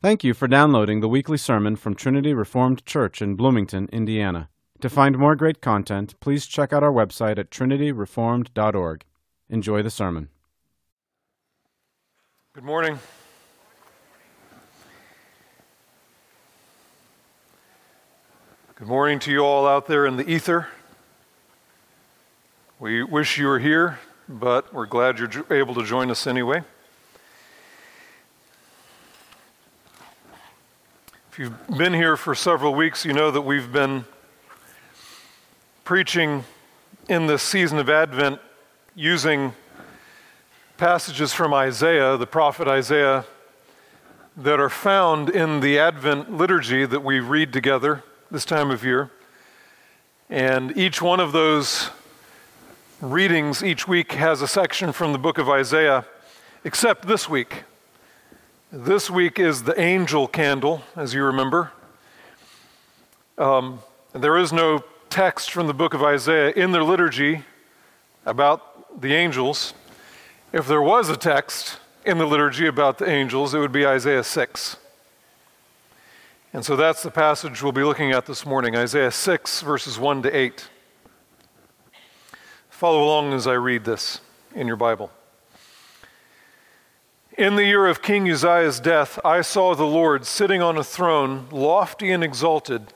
Thank you for downloading the weekly sermon from Trinity Reformed Church in Bloomington, Indiana. To find more great content, please check out our website at trinityreformed.org. Enjoy the sermon. Good morning. Good morning to you all out there in the ether. We wish you were here, but we're glad you're able to join us anyway. If you've been here for several weeks, you know that we've been preaching in this season of Advent using passages from Isaiah, the prophet Isaiah, that are found in the Advent liturgy that we read together this time of year. And each one of those readings each week has a section from the book of Isaiah, except this week. This week is the angel candle, as you remember. Um, there is no text from the book of Isaiah in the liturgy about the angels. If there was a text in the liturgy about the angels, it would be Isaiah 6. And so that's the passage we'll be looking at this morning Isaiah 6, verses 1 to 8. Follow along as I read this in your Bible. In the year of King Uzziah's death, I saw the Lord sitting on a throne, lofty and exalted,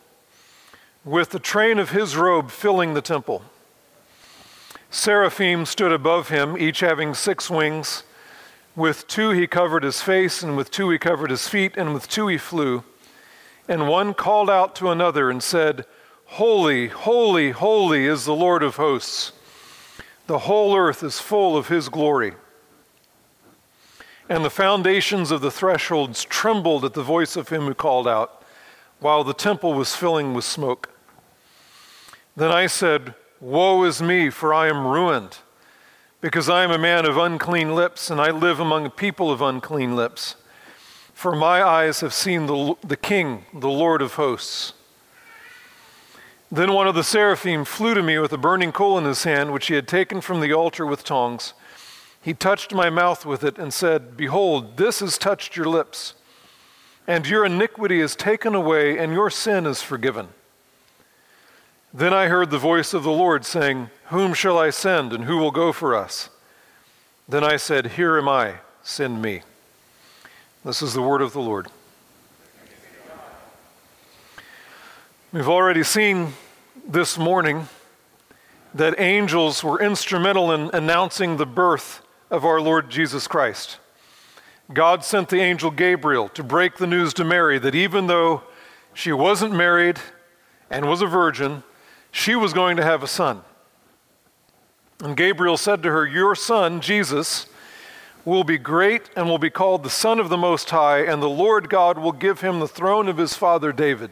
with the train of his robe filling the temple. Seraphim stood above him, each having six wings. With two he covered his face, and with two he covered his feet, and with two he flew. And one called out to another and said, Holy, holy, holy is the Lord of hosts. The whole earth is full of his glory. And the foundations of the thresholds trembled at the voice of him who called out, while the temple was filling with smoke. Then I said, Woe is me, for I am ruined, because I am a man of unclean lips, and I live among a people of unclean lips. For my eyes have seen the, the King, the Lord of hosts. Then one of the seraphim flew to me with a burning coal in his hand, which he had taken from the altar with tongs. He touched my mouth with it and said, Behold, this has touched your lips, and your iniquity is taken away, and your sin is forgiven. Then I heard the voice of the Lord saying, Whom shall I send, and who will go for us? Then I said, Here am I, send me. This is the word of the Lord. We've already seen this morning that angels were instrumental in announcing the birth of our Lord Jesus Christ. God sent the angel Gabriel to break the news to Mary that even though she wasn't married and was a virgin, she was going to have a son. And Gabriel said to her, Your son, Jesus, will be great and will be called the Son of the Most High, and the Lord God will give him the throne of his father David.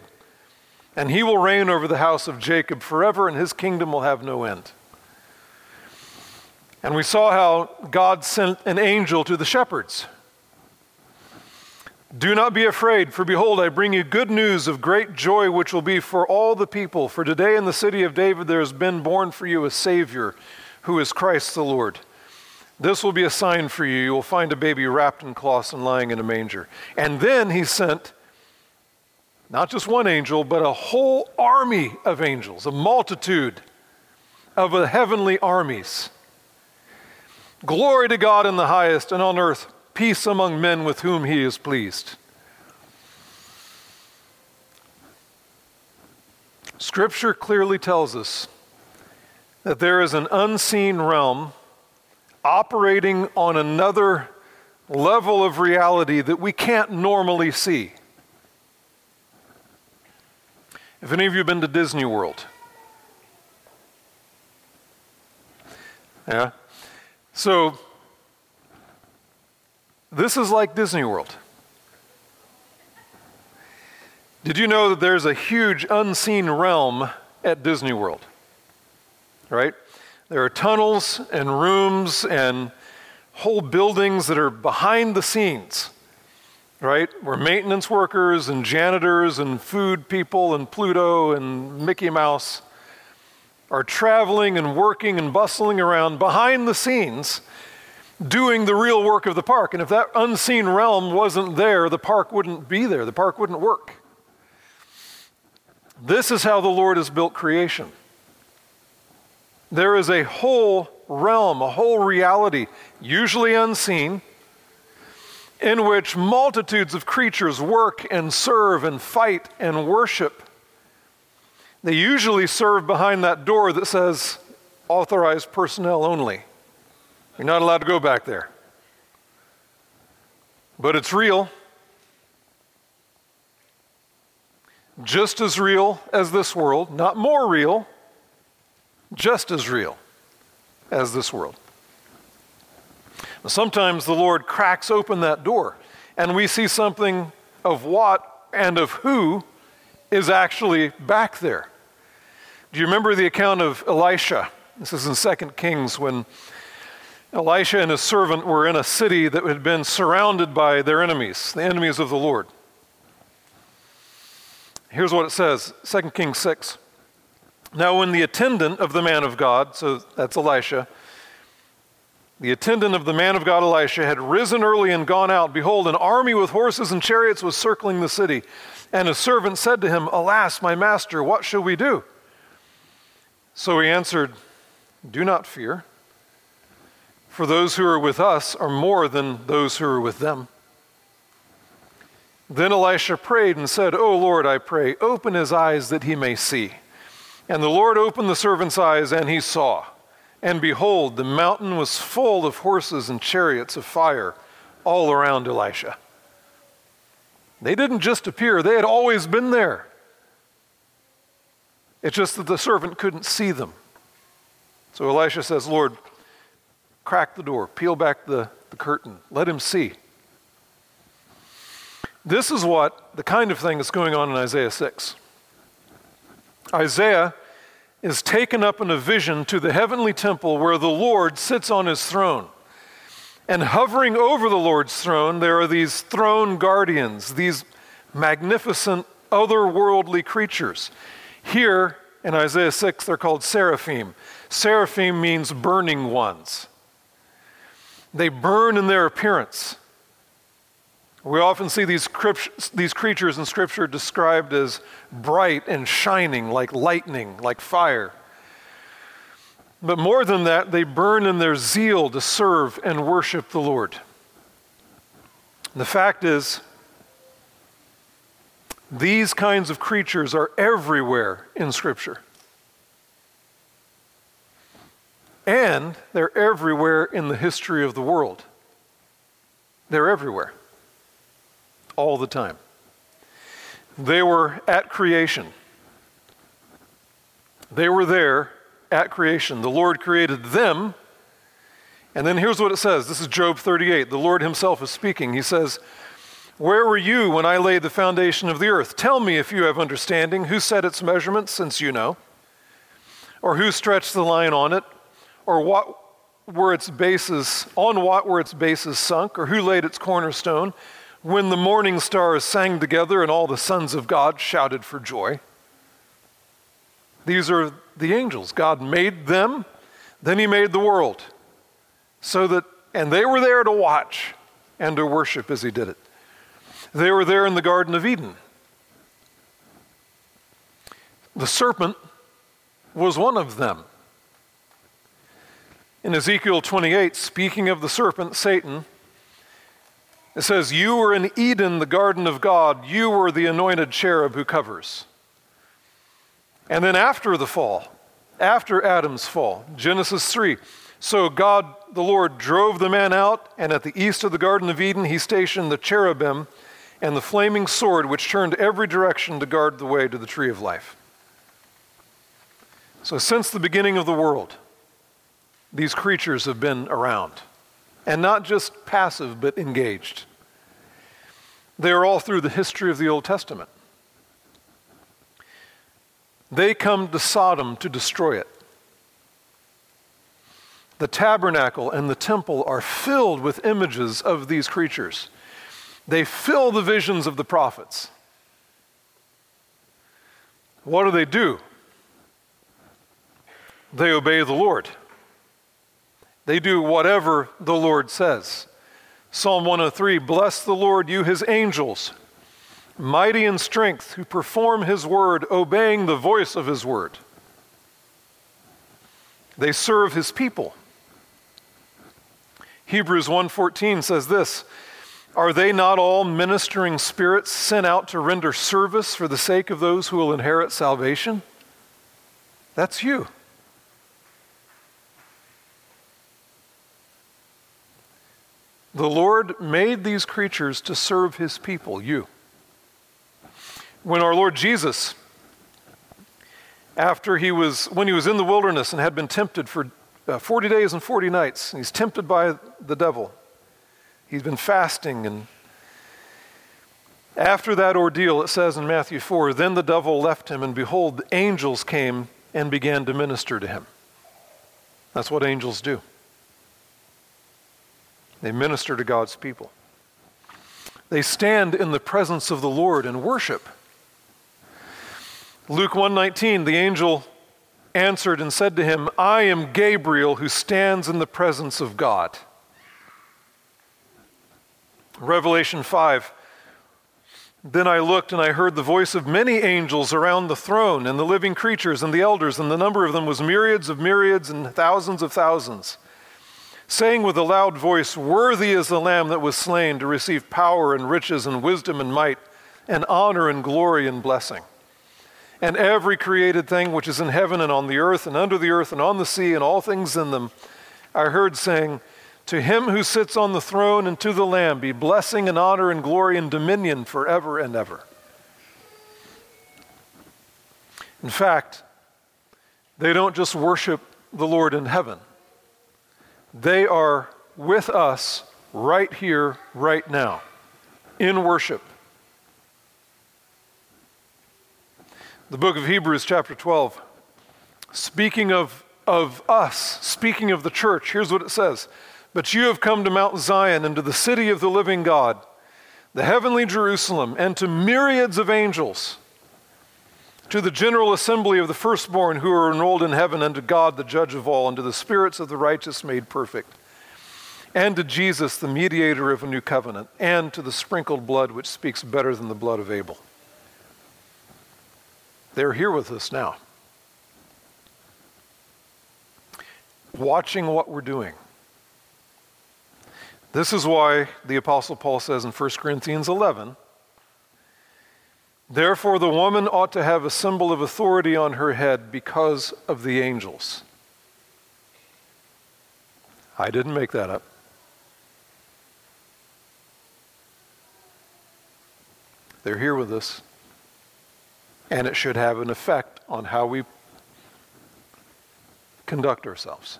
And he will reign over the house of Jacob forever, and his kingdom will have no end. And we saw how God sent an angel to the shepherds. Do not be afraid, for behold, I bring you good news of great joy, which will be for all the people. For today in the city of David there has been born for you a Savior, who is Christ the Lord. This will be a sign for you. You will find a baby wrapped in cloths and lying in a manger. And then he sent not just one angel, but a whole army of angels, a multitude of heavenly armies. Glory to God in the highest, and on earth, peace among men with whom he is pleased. Scripture clearly tells us that there is an unseen realm operating on another level of reality that we can't normally see. If any of you have been to Disney World, yeah? So, this is like Disney World. Did you know that there's a huge unseen realm at Disney World? Right? There are tunnels and rooms and whole buildings that are behind the scenes, right? Where maintenance workers and janitors and food people and Pluto and Mickey Mouse are traveling and working and bustling around behind the scenes doing the real work of the park. And if that unseen realm wasn't there, the park wouldn't be there, the park wouldn't work. This is how the Lord has built creation. There is a whole realm, a whole reality, usually unseen, in which multitudes of creatures work and serve and fight and worship. They usually serve behind that door that says authorized personnel only. You're not allowed to go back there. But it's real. Just as real as this world, not more real, just as real as this world. Sometimes the Lord cracks open that door and we see something of what and of who is actually back there. Do you remember the account of Elisha? This is in 2 Kings when Elisha and his servant were in a city that had been surrounded by their enemies, the enemies of the Lord. Here's what it says 2 Kings 6. Now, when the attendant of the man of God, so that's Elisha, the attendant of the man of God Elisha had risen early and gone out. Behold, an army with horses and chariots was circling the city. And his servant said to him, Alas, my master, what shall we do? So he answered, Do not fear, for those who are with us are more than those who are with them. Then Elisha prayed and said, O Lord, I pray, open his eyes that he may see. And the Lord opened the servant's eyes, and he saw. And behold, the mountain was full of horses and chariots of fire all around Elisha. They didn't just appear, they had always been there. It's just that the servant couldn't see them. So Elisha says, Lord, crack the door, peel back the, the curtain, let him see. This is what the kind of thing that's going on in Isaiah 6. Isaiah is taken up in a vision to the heavenly temple where the Lord sits on his throne. And hovering over the Lord's throne, there are these throne guardians, these magnificent otherworldly creatures. Here in Isaiah 6, they're called seraphim. Seraphim means burning ones, they burn in their appearance. We often see these, these creatures in Scripture described as bright and shining, like lightning, like fire. But more than that, they burn in their zeal to serve and worship the Lord. The fact is, these kinds of creatures are everywhere in Scripture. And they're everywhere in the history of the world. They're everywhere all the time. They were at creation. They were there at creation. The Lord created them. And then here's what it says this is Job 38. The Lord Himself is speaking. He says, Where were you when I laid the foundation of the earth? Tell me if you have understanding. Who set its measurements, since you know? Or who stretched the line on it? Or what were its bases, on what were its bases sunk? Or who laid its cornerstone? when the morning stars sang together and all the sons of God shouted for joy. These are the angels. God made them, then He made the world. So that, and they were there to watch and to worship as He did it. They were there in the Garden of Eden. The serpent was one of them. In Ezekiel 28, speaking of the serpent, Satan, it says, You were in Eden, the garden of God. You were the anointed cherub who covers. And then after the fall, after Adam's fall, Genesis 3. So God, the Lord, drove the man out, and at the east of the Garden of Eden, he stationed the cherubim and the flaming sword, which turned every direction to guard the way to the tree of life. So, since the beginning of the world, these creatures have been around and not just passive, but engaged. They are all through the history of the Old Testament. They come to Sodom to destroy it. The tabernacle and the temple are filled with images of these creatures. They fill the visions of the prophets. What do they do? They obey the Lord. They do whatever the Lord says. Psalm 103 Bless the Lord, you his angels, mighty in strength, who perform his word, obeying the voice of his word. They serve his people. Hebrews 1:14 says this, are they not all ministering spirits sent out to render service for the sake of those who will inherit salvation? That's you. The Lord made these creatures to serve his people, you. When our Lord Jesus, after he was, when he was in the wilderness and had been tempted for uh, 40 days and 40 nights, and he's tempted by the devil, he's been fasting and after that ordeal, it says in Matthew 4 Then the devil left him, and behold, the angels came and began to minister to him. That's what angels do. They minister to God's people. They stand in the presence of the Lord and worship. Luke 119, the angel answered and said to him, I am Gabriel who stands in the presence of God. Revelation 5, then I looked and I heard the voice of many angels around the throne and the living creatures and the elders, and the number of them was myriads of myriads and thousands of thousands saying with a loud voice, Worthy is the Lamb that was slain to receive power and riches and wisdom and might and honor and glory and blessing. And every created thing which is in heaven and on the earth and under the earth and on the sea and all things in them, I heard saying, To him who sits on the throne and to the Lamb be blessing and honor and glory and dominion forever and ever. In fact, they don't just worship the Lord in heaven they are with us right here, right now, in worship. The book of Hebrews, chapter 12, speaking of, of us, speaking of the church, here's what it says But you have come to Mount Zion and to the city of the living God, the heavenly Jerusalem, and to myriads of angels to the general assembly of the firstborn who are enrolled in heaven, and to God, the judge of all, and to the spirits of the righteous made perfect, and to Jesus, the mediator of a new covenant, and to the sprinkled blood which speaks better than the blood of Abel. They're here with us now, watching what we're doing. This is why the Apostle Paul says in 1 Corinthians 11, Therefore, the woman ought to have a symbol of authority on her head because of the angels. I didn't make that up. They're here with us. And it should have an effect on how we conduct ourselves.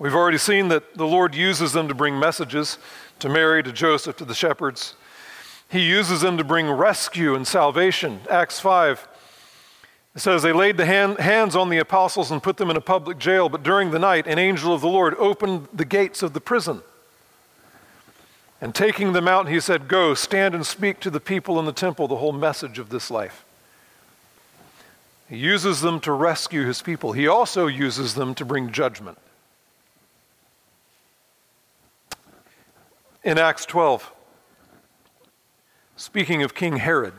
We've already seen that the Lord uses them to bring messages to Mary, to Joseph, to the shepherds. He uses them to bring rescue and salvation. Acts 5 it says, They laid the hand, hands on the apostles and put them in a public jail, but during the night, an angel of the Lord opened the gates of the prison. And taking them out, he said, Go, stand and speak to the people in the temple the whole message of this life. He uses them to rescue his people. He also uses them to bring judgment. In Acts 12, speaking of King Herod,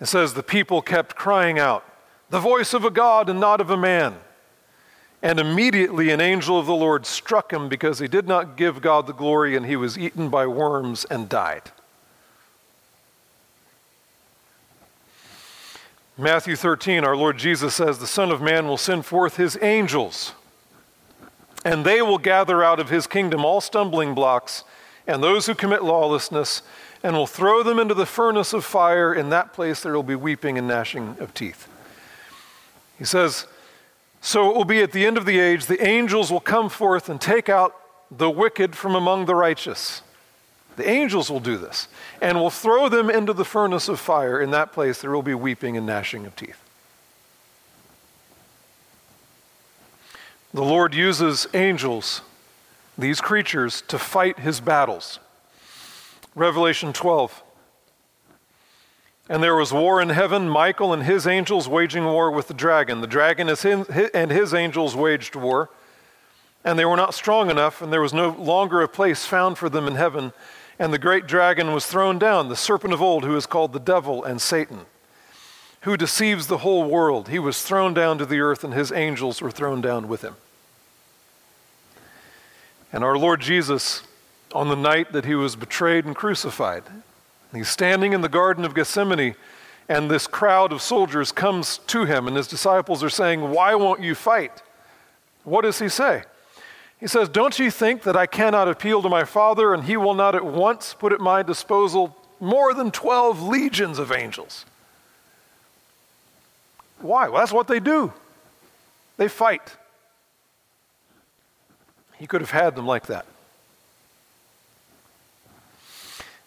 it says, The people kept crying out, The voice of a God and not of a man. And immediately an angel of the Lord struck him because he did not give God the glory, and he was eaten by worms and died. Matthew 13, our Lord Jesus says, The Son of Man will send forth his angels and they will gather out of his kingdom all stumbling blocks and those who commit lawlessness, and will throw them into the furnace of fire. In that place there will be weeping and gnashing of teeth. He says, So it will be at the end of the age, the angels will come forth and take out the wicked from among the righteous. The angels will do this, and will throw them into the furnace of fire. In that place there will be weeping and gnashing of teeth. The Lord uses angels, these creatures, to fight his battles. Revelation 12. And there was war in heaven, Michael and his angels waging war with the dragon. The dragon and his angels waged war, and they were not strong enough, and there was no longer a place found for them in heaven. And the great dragon was thrown down, the serpent of old, who is called the devil and Satan, who deceives the whole world. He was thrown down to the earth, and his angels were thrown down with him. And our Lord Jesus, on the night that he was betrayed and crucified, He's standing in the Garden of Gethsemane, and this crowd of soldiers comes to him, and his disciples are saying, Why won't you fight? What does he say? He says, Don't you think that I cannot appeal to my Father, and he will not at once put at my disposal more than 12 legions of angels? Why? Well, that's what they do. They fight. He could have had them like that.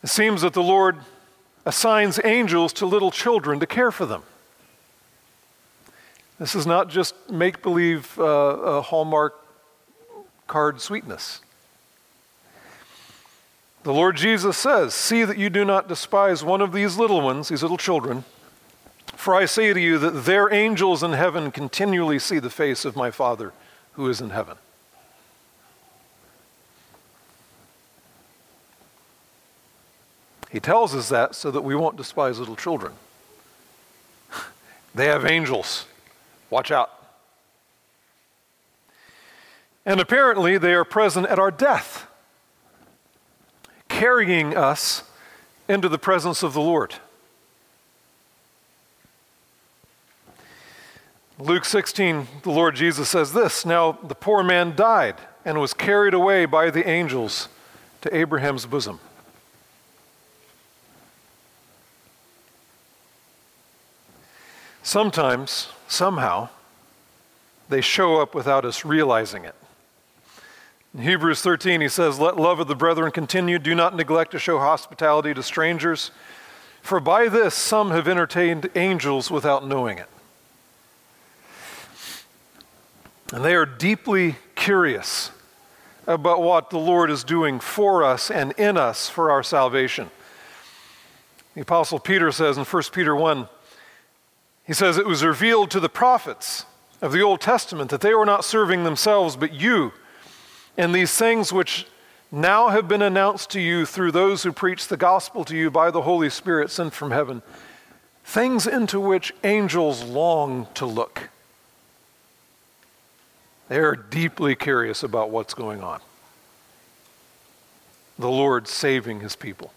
It seems that the Lord assigns angels to little children to care for them. This is not just make believe uh, Hallmark card sweetness. The Lord Jesus says, See that you do not despise one of these little ones, these little children, for I say to you that their angels in heaven continually see the face of my Father who is in heaven. He tells us that so that we won't despise little children. they have angels. Watch out. And apparently, they are present at our death, carrying us into the presence of the Lord. Luke 16, the Lord Jesus says this Now the poor man died and was carried away by the angels to Abraham's bosom. Sometimes, somehow, they show up without us realizing it. In Hebrews 13, he says, Let love of the brethren continue. Do not neglect to show hospitality to strangers, for by this some have entertained angels without knowing it. And they are deeply curious about what the Lord is doing for us and in us for our salvation. The Apostle Peter says in 1 Peter 1 he says, It was revealed to the prophets of the Old Testament that they were not serving themselves, but you, and these things which now have been announced to you through those who preach the gospel to you by the Holy Spirit sent from heaven, things into which angels long to look. They are deeply curious about what's going on. The Lord saving his people.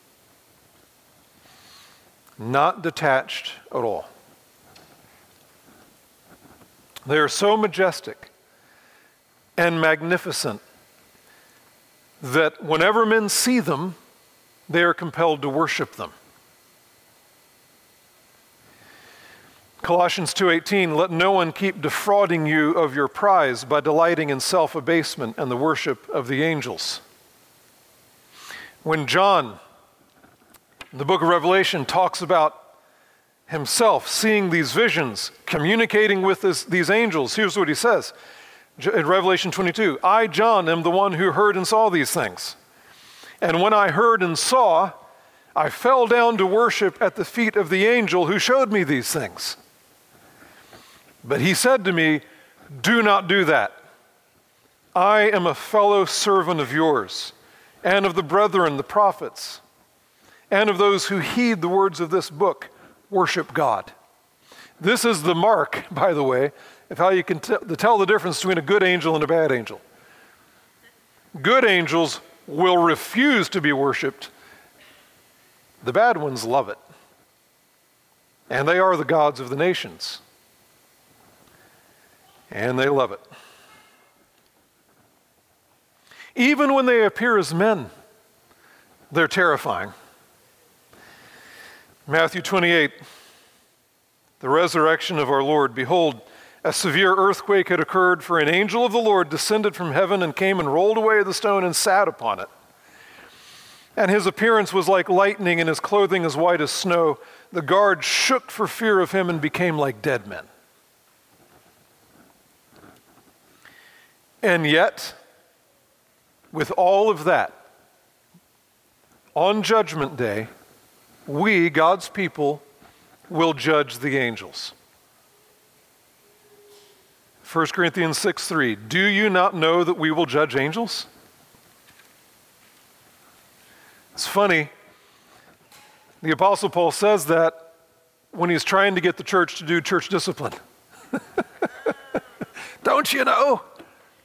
Not detached at all. They are so majestic and magnificent that whenever men see them, they are compelled to worship them. Colossians 2:18 Let no one keep defrauding you of your prize by delighting in self-abasement and the worship of the angels. When John the book of Revelation talks about himself seeing these visions, communicating with this, these angels. Here's what he says in Revelation 22 I, John, am the one who heard and saw these things. And when I heard and saw, I fell down to worship at the feet of the angel who showed me these things. But he said to me, Do not do that. I am a fellow servant of yours and of the brethren, the prophets, and of those who heed the words of this book worship God. This is the mark, by the way, of how you can t- tell the difference between a good angel and a bad angel. Good angels will refuse to be worshiped, the bad ones love it. And they are the gods of the nations. And they love it. Even when they appear as men, they're terrifying. Matthew 28, the resurrection of our Lord. Behold, a severe earthquake had occurred, for an angel of the Lord descended from heaven and came and rolled away the stone and sat upon it. And his appearance was like lightning, and his clothing as white as snow. The guards shook for fear of him and became like dead men. And yet, with all of that, on Judgment Day, we, God's people, will judge the angels. 1 Corinthians 6 3. Do you not know that we will judge angels? It's funny. The Apostle Paul says that when he's trying to get the church to do church discipline. Don't you know?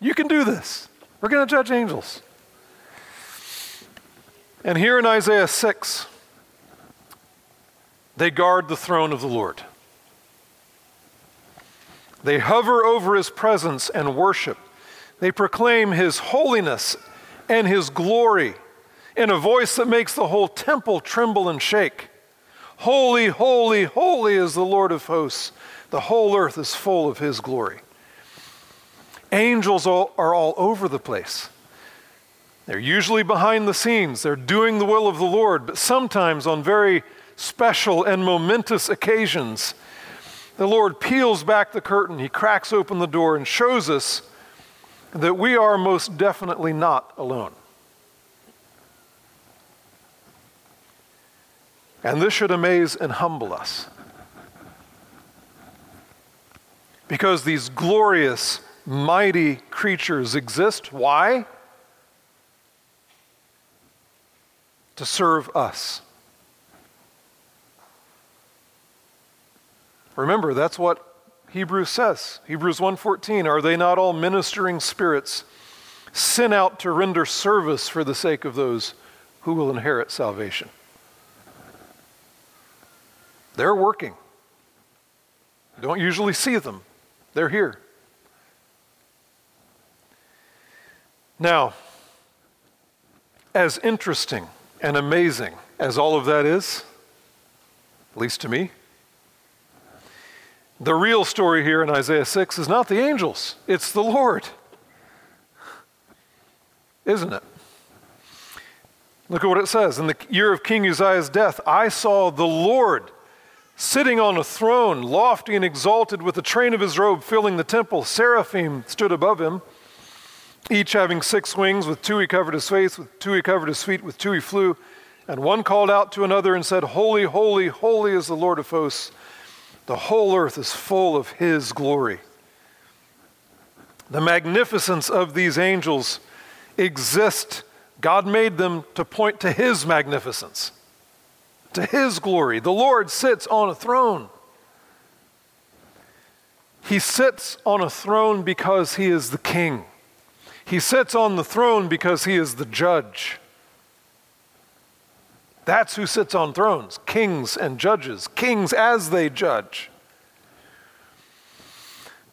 You can do this. We're going to judge angels. And here in Isaiah 6, they guard the throne of the Lord. They hover over his presence and worship. They proclaim his holiness and his glory in a voice that makes the whole temple tremble and shake. Holy, holy, holy is the Lord of hosts. The whole earth is full of his glory. Angels are all over the place. They're usually behind the scenes. They're doing the will of the Lord, but sometimes on very special and momentous occasions, the Lord peels back the curtain, He cracks open the door, and shows us that we are most definitely not alone. And this should amaze and humble us. Because these glorious, mighty creatures exist. Why? To serve us. Remember, that's what Hebrews says. Hebrews 1:14, are they not all ministering spirits sent out to render service for the sake of those who will inherit salvation? They're working. Don't usually see them. They're here. Now, as interesting and amazing as all of that is, at least to me, the real story here in Isaiah 6 is not the angels, it's the Lord. Isn't it? Look at what it says. In the year of King Uzziah's death, I saw the Lord sitting on a throne, lofty and exalted, with the train of his robe filling the temple. Seraphim stood above him, each having six wings. With two he covered his face, with two he covered his feet, with two he flew. And one called out to another and said, Holy, holy, holy is the Lord of hosts. The whole earth is full of His glory. The magnificence of these angels exist. God made them to point to His magnificence, to His glory. The Lord sits on a throne. He sits on a throne because He is the King. He sits on the throne because He is the judge. That's who sits on thrones kings and judges, kings as they judge.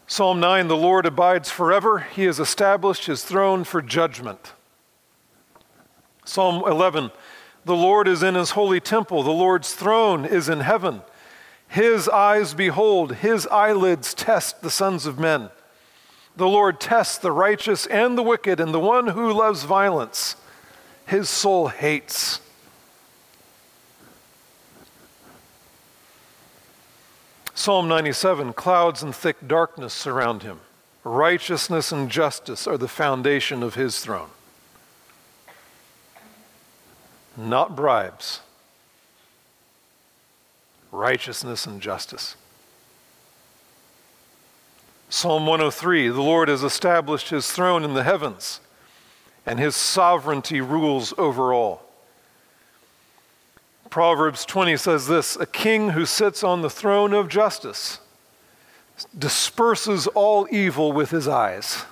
Psalm 9 The Lord abides forever, He has established His throne for judgment. Psalm 11 The Lord is in His holy temple, the Lord's throne is in heaven. His eyes behold, His eyelids test the sons of men. The Lord tests the righteous and the wicked, and the one who loves violence, His soul hates. Psalm 97 Clouds and thick darkness surround him. Righteousness and justice are the foundation of his throne. Not bribes, righteousness and justice. Psalm 103 The Lord has established his throne in the heavens, and his sovereignty rules over all. Proverbs 20 says this A king who sits on the throne of justice disperses all evil with his eyes.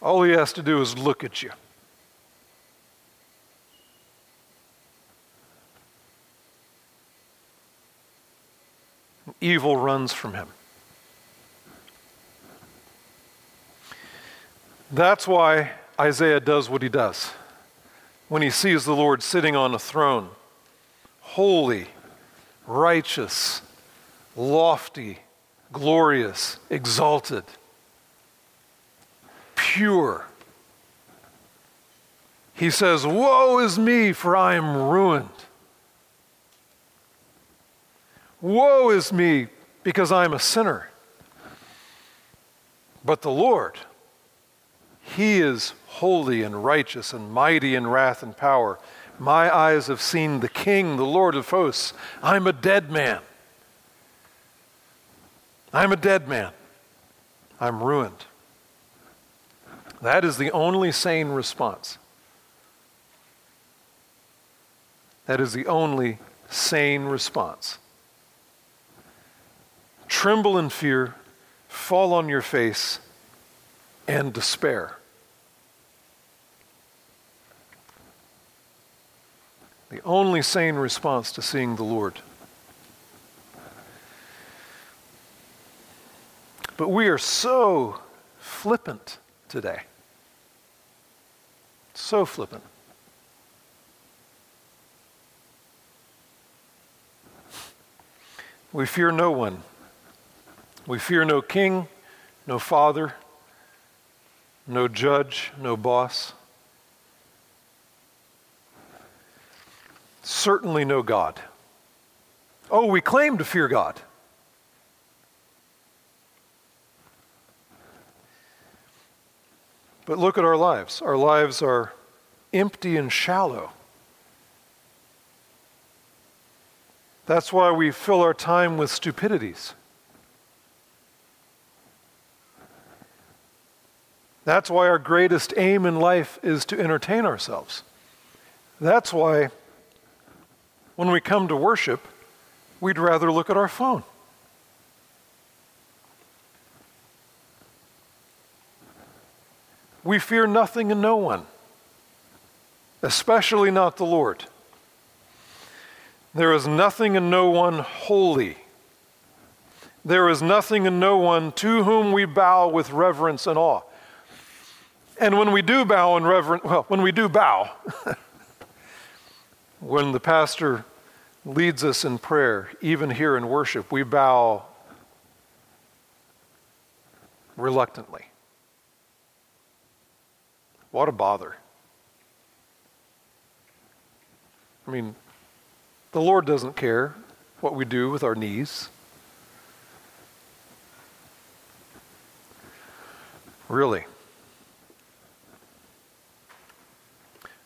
All he has to do is look at you. Evil runs from him. That's why Isaiah does what he does when he sees the Lord sitting on a throne, holy, righteous, lofty, glorious, exalted, pure. He says, Woe is me, for I am ruined. Woe is me, because I am a sinner. But the Lord, He is holy and righteous and mighty in wrath and power. My eyes have seen the King, the Lord of hosts. I'm a dead man. I'm a dead man. I'm ruined. That is the only sane response. That is the only sane response. Tremble in fear, fall on your face, and despair. The only sane response to seeing the Lord. But we are so flippant today. So flippant. We fear no one. We fear no king, no father, no judge, no boss. Certainly no God. Oh, we claim to fear God. But look at our lives. Our lives are empty and shallow. That's why we fill our time with stupidities. That's why our greatest aim in life is to entertain ourselves. That's why when we come to worship, we'd rather look at our phone. We fear nothing and no one, especially not the Lord. There is nothing and no one holy. There is nothing and no one to whom we bow with reverence and awe. And when we do bow in reverence, well, when we do bow, when the pastor leads us in prayer, even here in worship, we bow reluctantly. What a bother. I mean, the Lord doesn't care what we do with our knees. Really.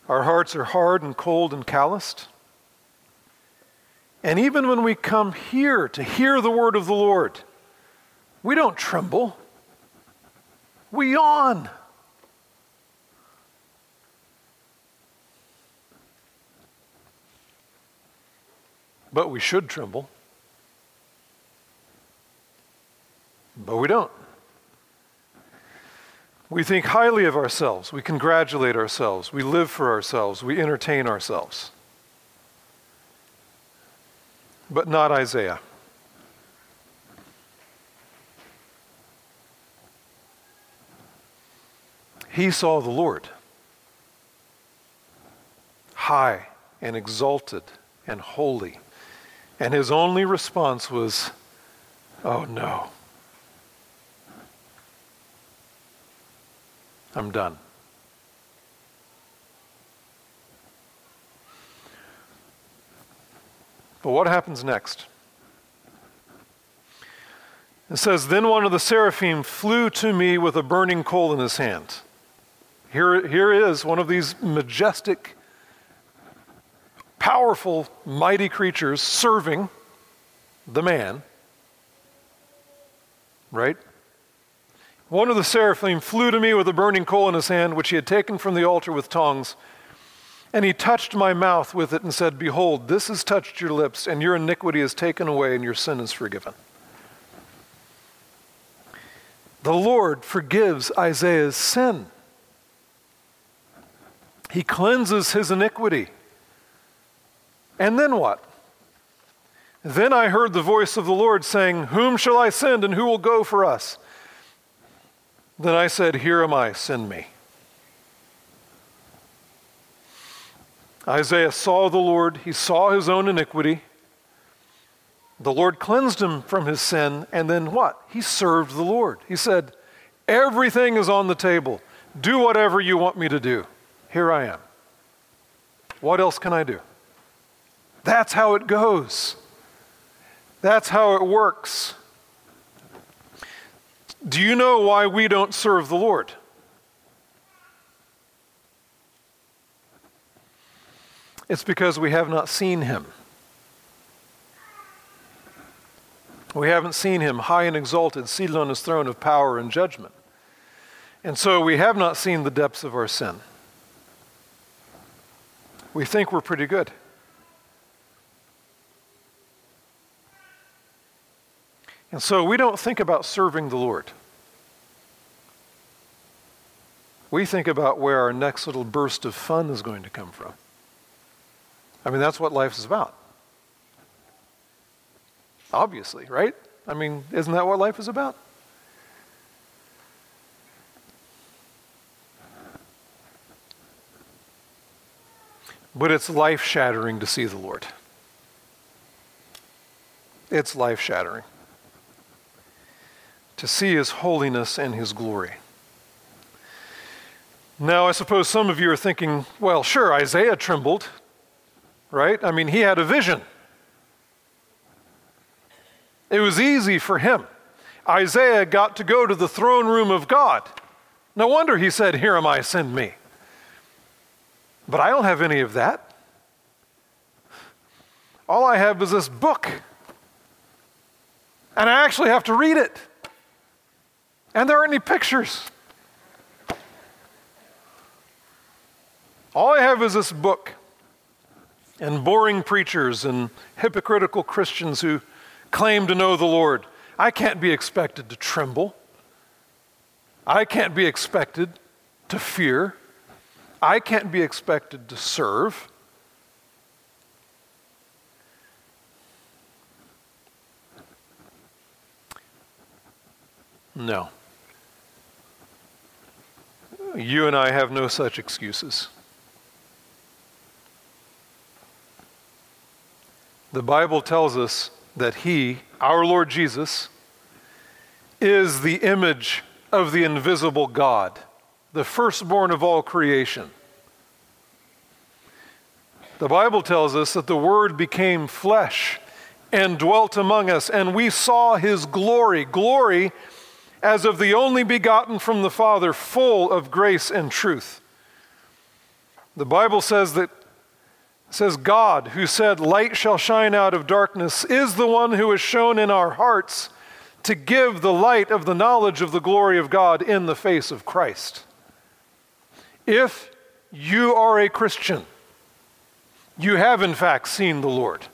Our hearts are hard and cold and calloused. And even when we come here to hear the word of the Lord, we don't tremble. We yawn. But we should tremble. But we don't. We think highly of ourselves. We congratulate ourselves. We live for ourselves. We entertain ourselves. But not Isaiah. He saw the Lord high and exalted and holy and his only response was, Oh no. I'm done. But what happens next? It says, Then one of the seraphim flew to me with a burning coal in his hand. Here, here is one of these majestic powerful, mighty creatures serving the man. Right? One of the seraphim flew to me with a burning coal in his hand, which he had taken from the altar with tongs. And he touched my mouth with it and said, Behold, this has touched your lips, and your iniquity is taken away, and your sin is forgiven. The Lord forgives Isaiah's sin. He cleanses his iniquity. And then what? Then I heard the voice of the Lord saying, Whom shall I send and who will go for us? Then I said, Here am I, send me. Isaiah saw the Lord, he saw his own iniquity. The Lord cleansed him from his sin, and then what? He served the Lord. He said, Everything is on the table. Do whatever you want me to do. Here I am. What else can I do? That's how it goes. That's how it works. Do you know why we don't serve the Lord? It's because we have not seen him. We haven't seen him high and exalted, seated on his throne of power and judgment. And so we have not seen the depths of our sin. We think we're pretty good. And so we don't think about serving the Lord. We think about where our next little burst of fun is going to come from. I mean, that's what life is about. Obviously, right? I mean, isn't that what life is about? But it's life shattering to see the Lord. It's life shattering to see His holiness and His glory. Now, I suppose some of you are thinking, well, sure, Isaiah trembled, right? I mean, he had a vision. It was easy for him. Isaiah got to go to the throne room of God. No wonder he said, Here am I, send me. But I don't have any of that. All I have is this book. And I actually have to read it. And there aren't any pictures. All I have is this book and boring preachers and hypocritical Christians who claim to know the Lord. I can't be expected to tremble. I can't be expected to fear. I can't be expected to serve. No. You and I have no such excuses. The Bible tells us that He, our Lord Jesus, is the image of the invisible God, the firstborn of all creation. The Bible tells us that the Word became flesh and dwelt among us, and we saw His glory. Glory as of the only begotten from the Father, full of grace and truth. The Bible says that says God, who said, Light shall shine out of darkness, is the one who has shone in our hearts to give the light of the knowledge of the glory of God in the face of Christ. If you are a Christian, you have in fact seen the Lord.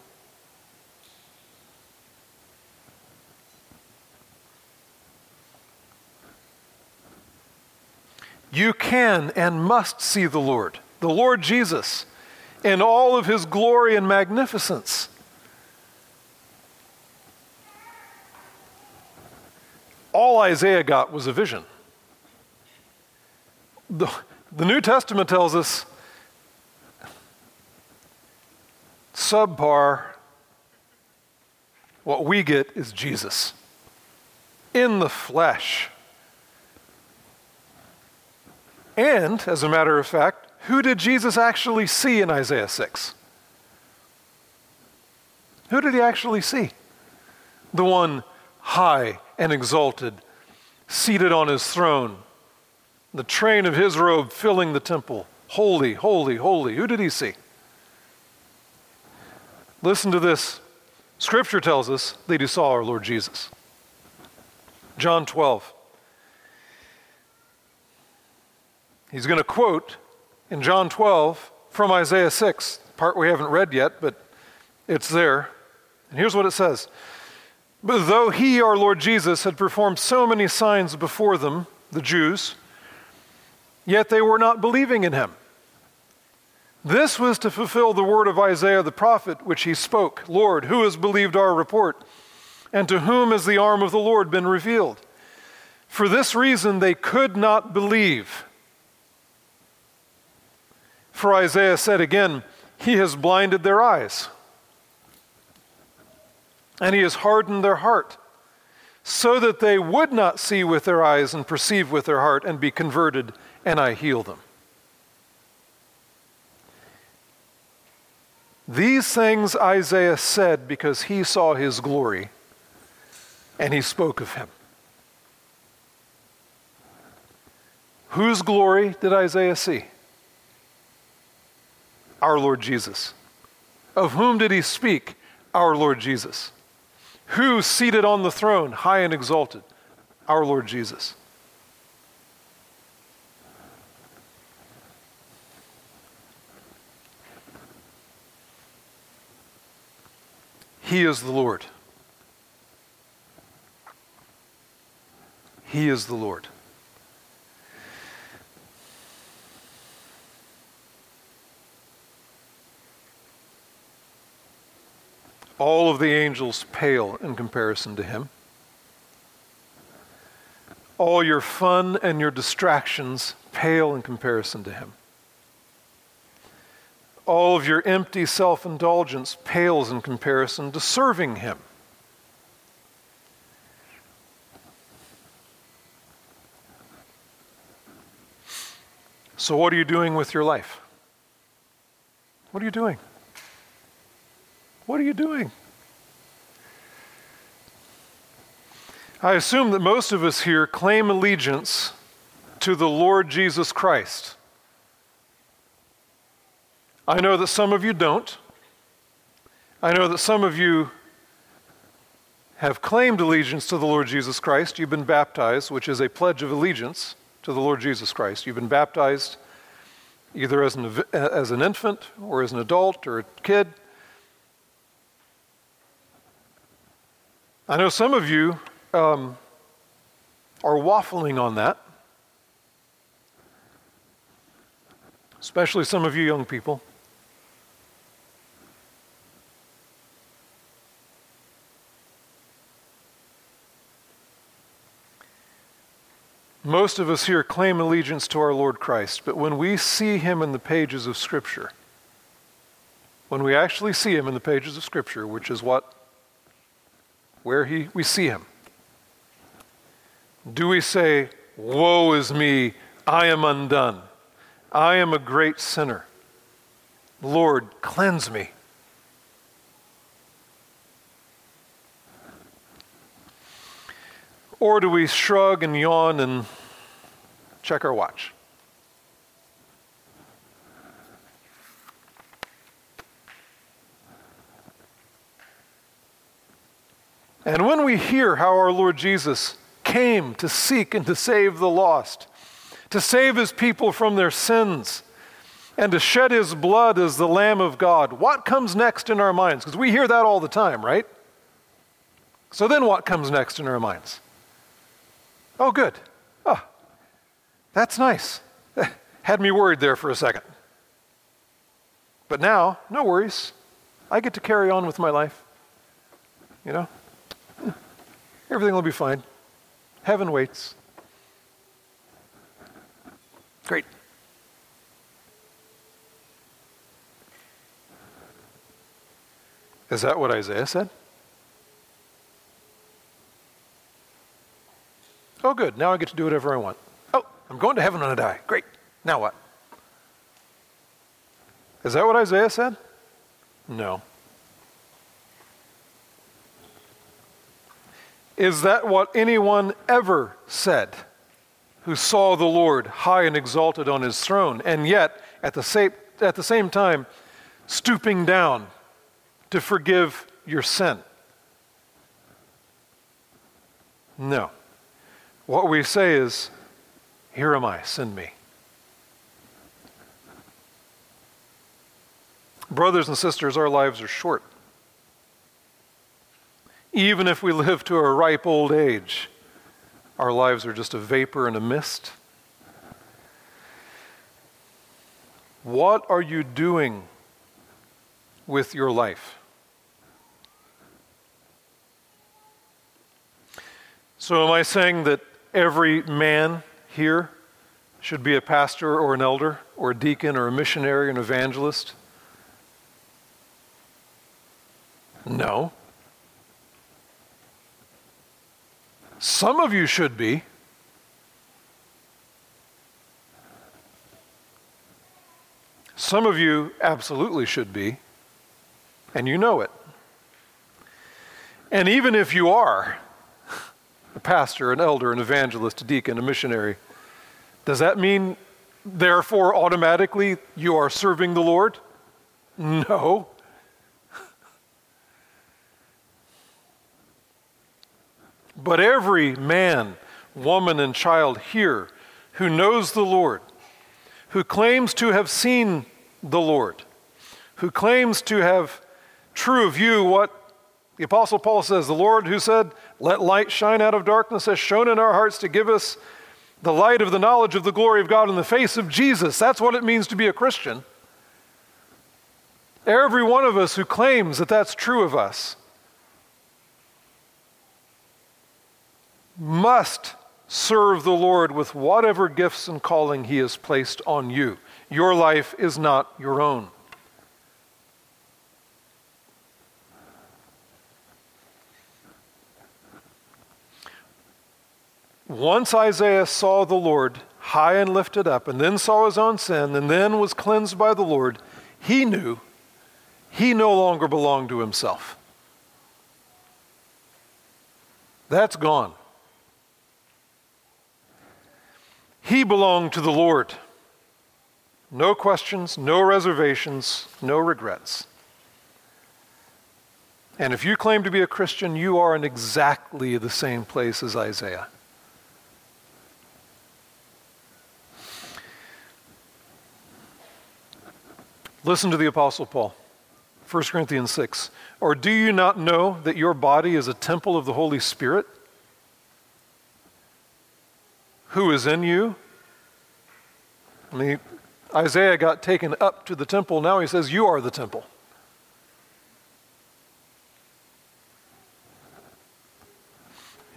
You can and must see the Lord, the Lord Jesus, in all of his glory and magnificence. All Isaiah got was a vision. The, the New Testament tells us subpar, what we get is Jesus in the flesh. And, as a matter of fact, who did Jesus actually see in Isaiah 6? Who did he actually see? The one high and exalted, seated on his throne, the train of his robe filling the temple. Holy, holy, holy. Who did he see? Listen to this. Scripture tells us that he saw our Lord Jesus. John 12. He's going to quote in John 12 from Isaiah 6, part we haven't read yet, but it's there. And here's what it says But though he, our Lord Jesus, had performed so many signs before them, the Jews, yet they were not believing in him. This was to fulfill the word of Isaiah the prophet, which he spoke Lord, who has believed our report? And to whom has the arm of the Lord been revealed? For this reason they could not believe for Isaiah said again, He has blinded their eyes, and He has hardened their heart, so that they would not see with their eyes and perceive with their heart and be converted, and I heal them. These things Isaiah said because he saw his glory and he spoke of him. Whose glory did Isaiah see? Our Lord Jesus. Of whom did he speak? Our Lord Jesus. Who seated on the throne, high and exalted? Our Lord Jesus. He is the Lord. He is the Lord. All of the angels pale in comparison to him. All your fun and your distractions pale in comparison to him. All of your empty self indulgence pales in comparison to serving him. So, what are you doing with your life? What are you doing? What are you doing? I assume that most of us here claim allegiance to the Lord Jesus Christ. I know that some of you don't. I know that some of you have claimed allegiance to the Lord Jesus Christ. You've been baptized, which is a pledge of allegiance to the Lord Jesus Christ. You've been baptized either as an, as an infant or as an adult or a kid. I know some of you um, are waffling on that, especially some of you young people. Most of us here claim allegiance to our Lord Christ, but when we see him in the pages of Scripture, when we actually see him in the pages of Scripture, which is what where he, we see him. Do we say, Woe is me, I am undone, I am a great sinner? Lord, cleanse me. Or do we shrug and yawn and check our watch? And when we hear how our Lord Jesus came to seek and to save the lost, to save his people from their sins, and to shed his blood as the Lamb of God, what comes next in our minds? Because we hear that all the time, right? So then what comes next in our minds? Oh, good. Oh, that's nice. Had me worried there for a second. But now, no worries. I get to carry on with my life. You know? Everything will be fine. Heaven waits. Great. Is that what Isaiah said? Oh, good. Now I get to do whatever I want. Oh, I'm going to heaven when I die. Great. Now what? Is that what Isaiah said? No. Is that what anyone ever said who saw the Lord high and exalted on his throne, and yet at the same, at the same time stooping down to forgive your sin? No. What we say is, Here am I, send me. Brothers and sisters, our lives are short even if we live to a ripe old age, our lives are just a vapor and a mist. What are you doing with your life? So, am I saying that every man here should be a pastor or an elder or a deacon or a missionary, or an evangelist? No. Some of you should be. Some of you absolutely should be, and you know it. And even if you are a pastor, an elder, an evangelist, a deacon, a missionary, does that mean, therefore, automatically you are serving the Lord? No. But every man, woman, and child here who knows the Lord, who claims to have seen the Lord, who claims to have true of you what the Apostle Paul says, the Lord who said, Let light shine out of darkness, has shone in our hearts to give us the light of the knowledge of the glory of God in the face of Jesus. That's what it means to be a Christian. Every one of us who claims that that's true of us must serve the Lord with whatever gifts and calling He has placed on you. Your life is not your own. Once Isaiah saw the Lord high and lifted up, and then saw his own sin, and then was cleansed by the Lord, he knew he no longer belonged to himself. That's gone. He belonged to the Lord. No questions, no reservations, no regrets. And if you claim to be a Christian, you are in exactly the same place as Isaiah. Listen to the Apostle Paul, 1 Corinthians 6. Or do you not know that your body is a temple of the Holy Spirit? Who is in you? I mean, Isaiah got taken up to the temple. Now he says, You are the temple.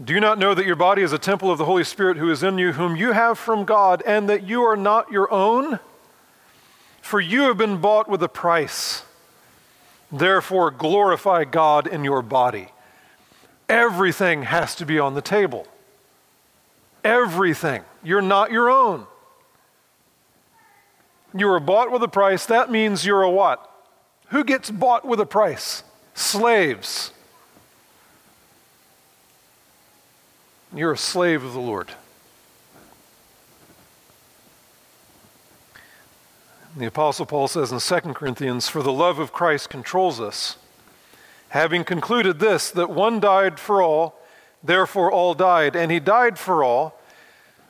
Do you not know that your body is a temple of the Holy Spirit who is in you, whom you have from God, and that you are not your own? For you have been bought with a price. Therefore, glorify God in your body. Everything has to be on the table. Everything. You're not your own. You were bought with a price. That means you're a what? Who gets bought with a price? Slaves. You're a slave of the Lord. The Apostle Paul says in 2 Corinthians, For the love of Christ controls us, having concluded this, that one died for all, therefore all died. And he died for all,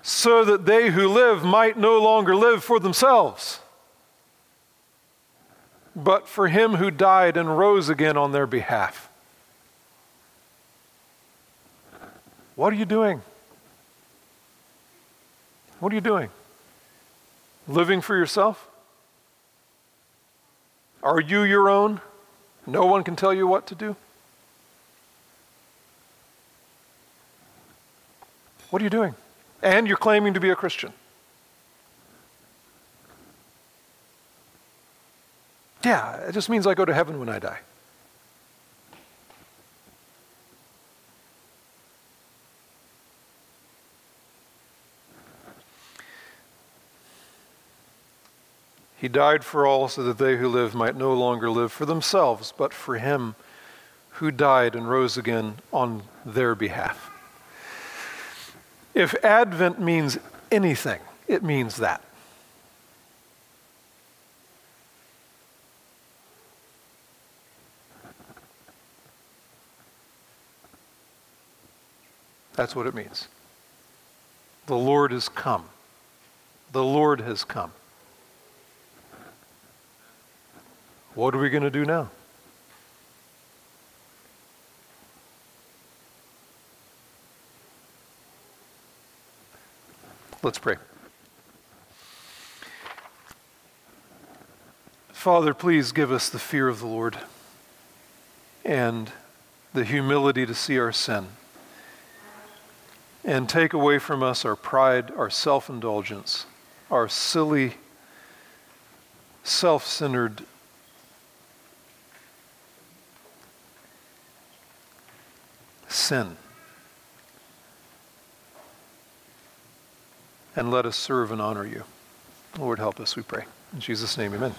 so that they who live might no longer live for themselves, but for him who died and rose again on their behalf. What are you doing? What are you doing? Living for yourself? Are you your own? No one can tell you what to do? What are you doing? And you're claiming to be a Christian. Yeah, it just means I go to heaven when I die. He died for all so that they who live might no longer live for themselves, but for him who died and rose again on their behalf. If Advent means anything, it means that. That's what it means. The Lord has come. The Lord has come. What are we going to do now? Let's pray. Father, please give us the fear of the Lord and the humility to see our sin. And take away from us our pride, our self indulgence, our silly, self centered sin. And let us serve and honor you. Lord, help us, we pray. In Jesus' name, amen.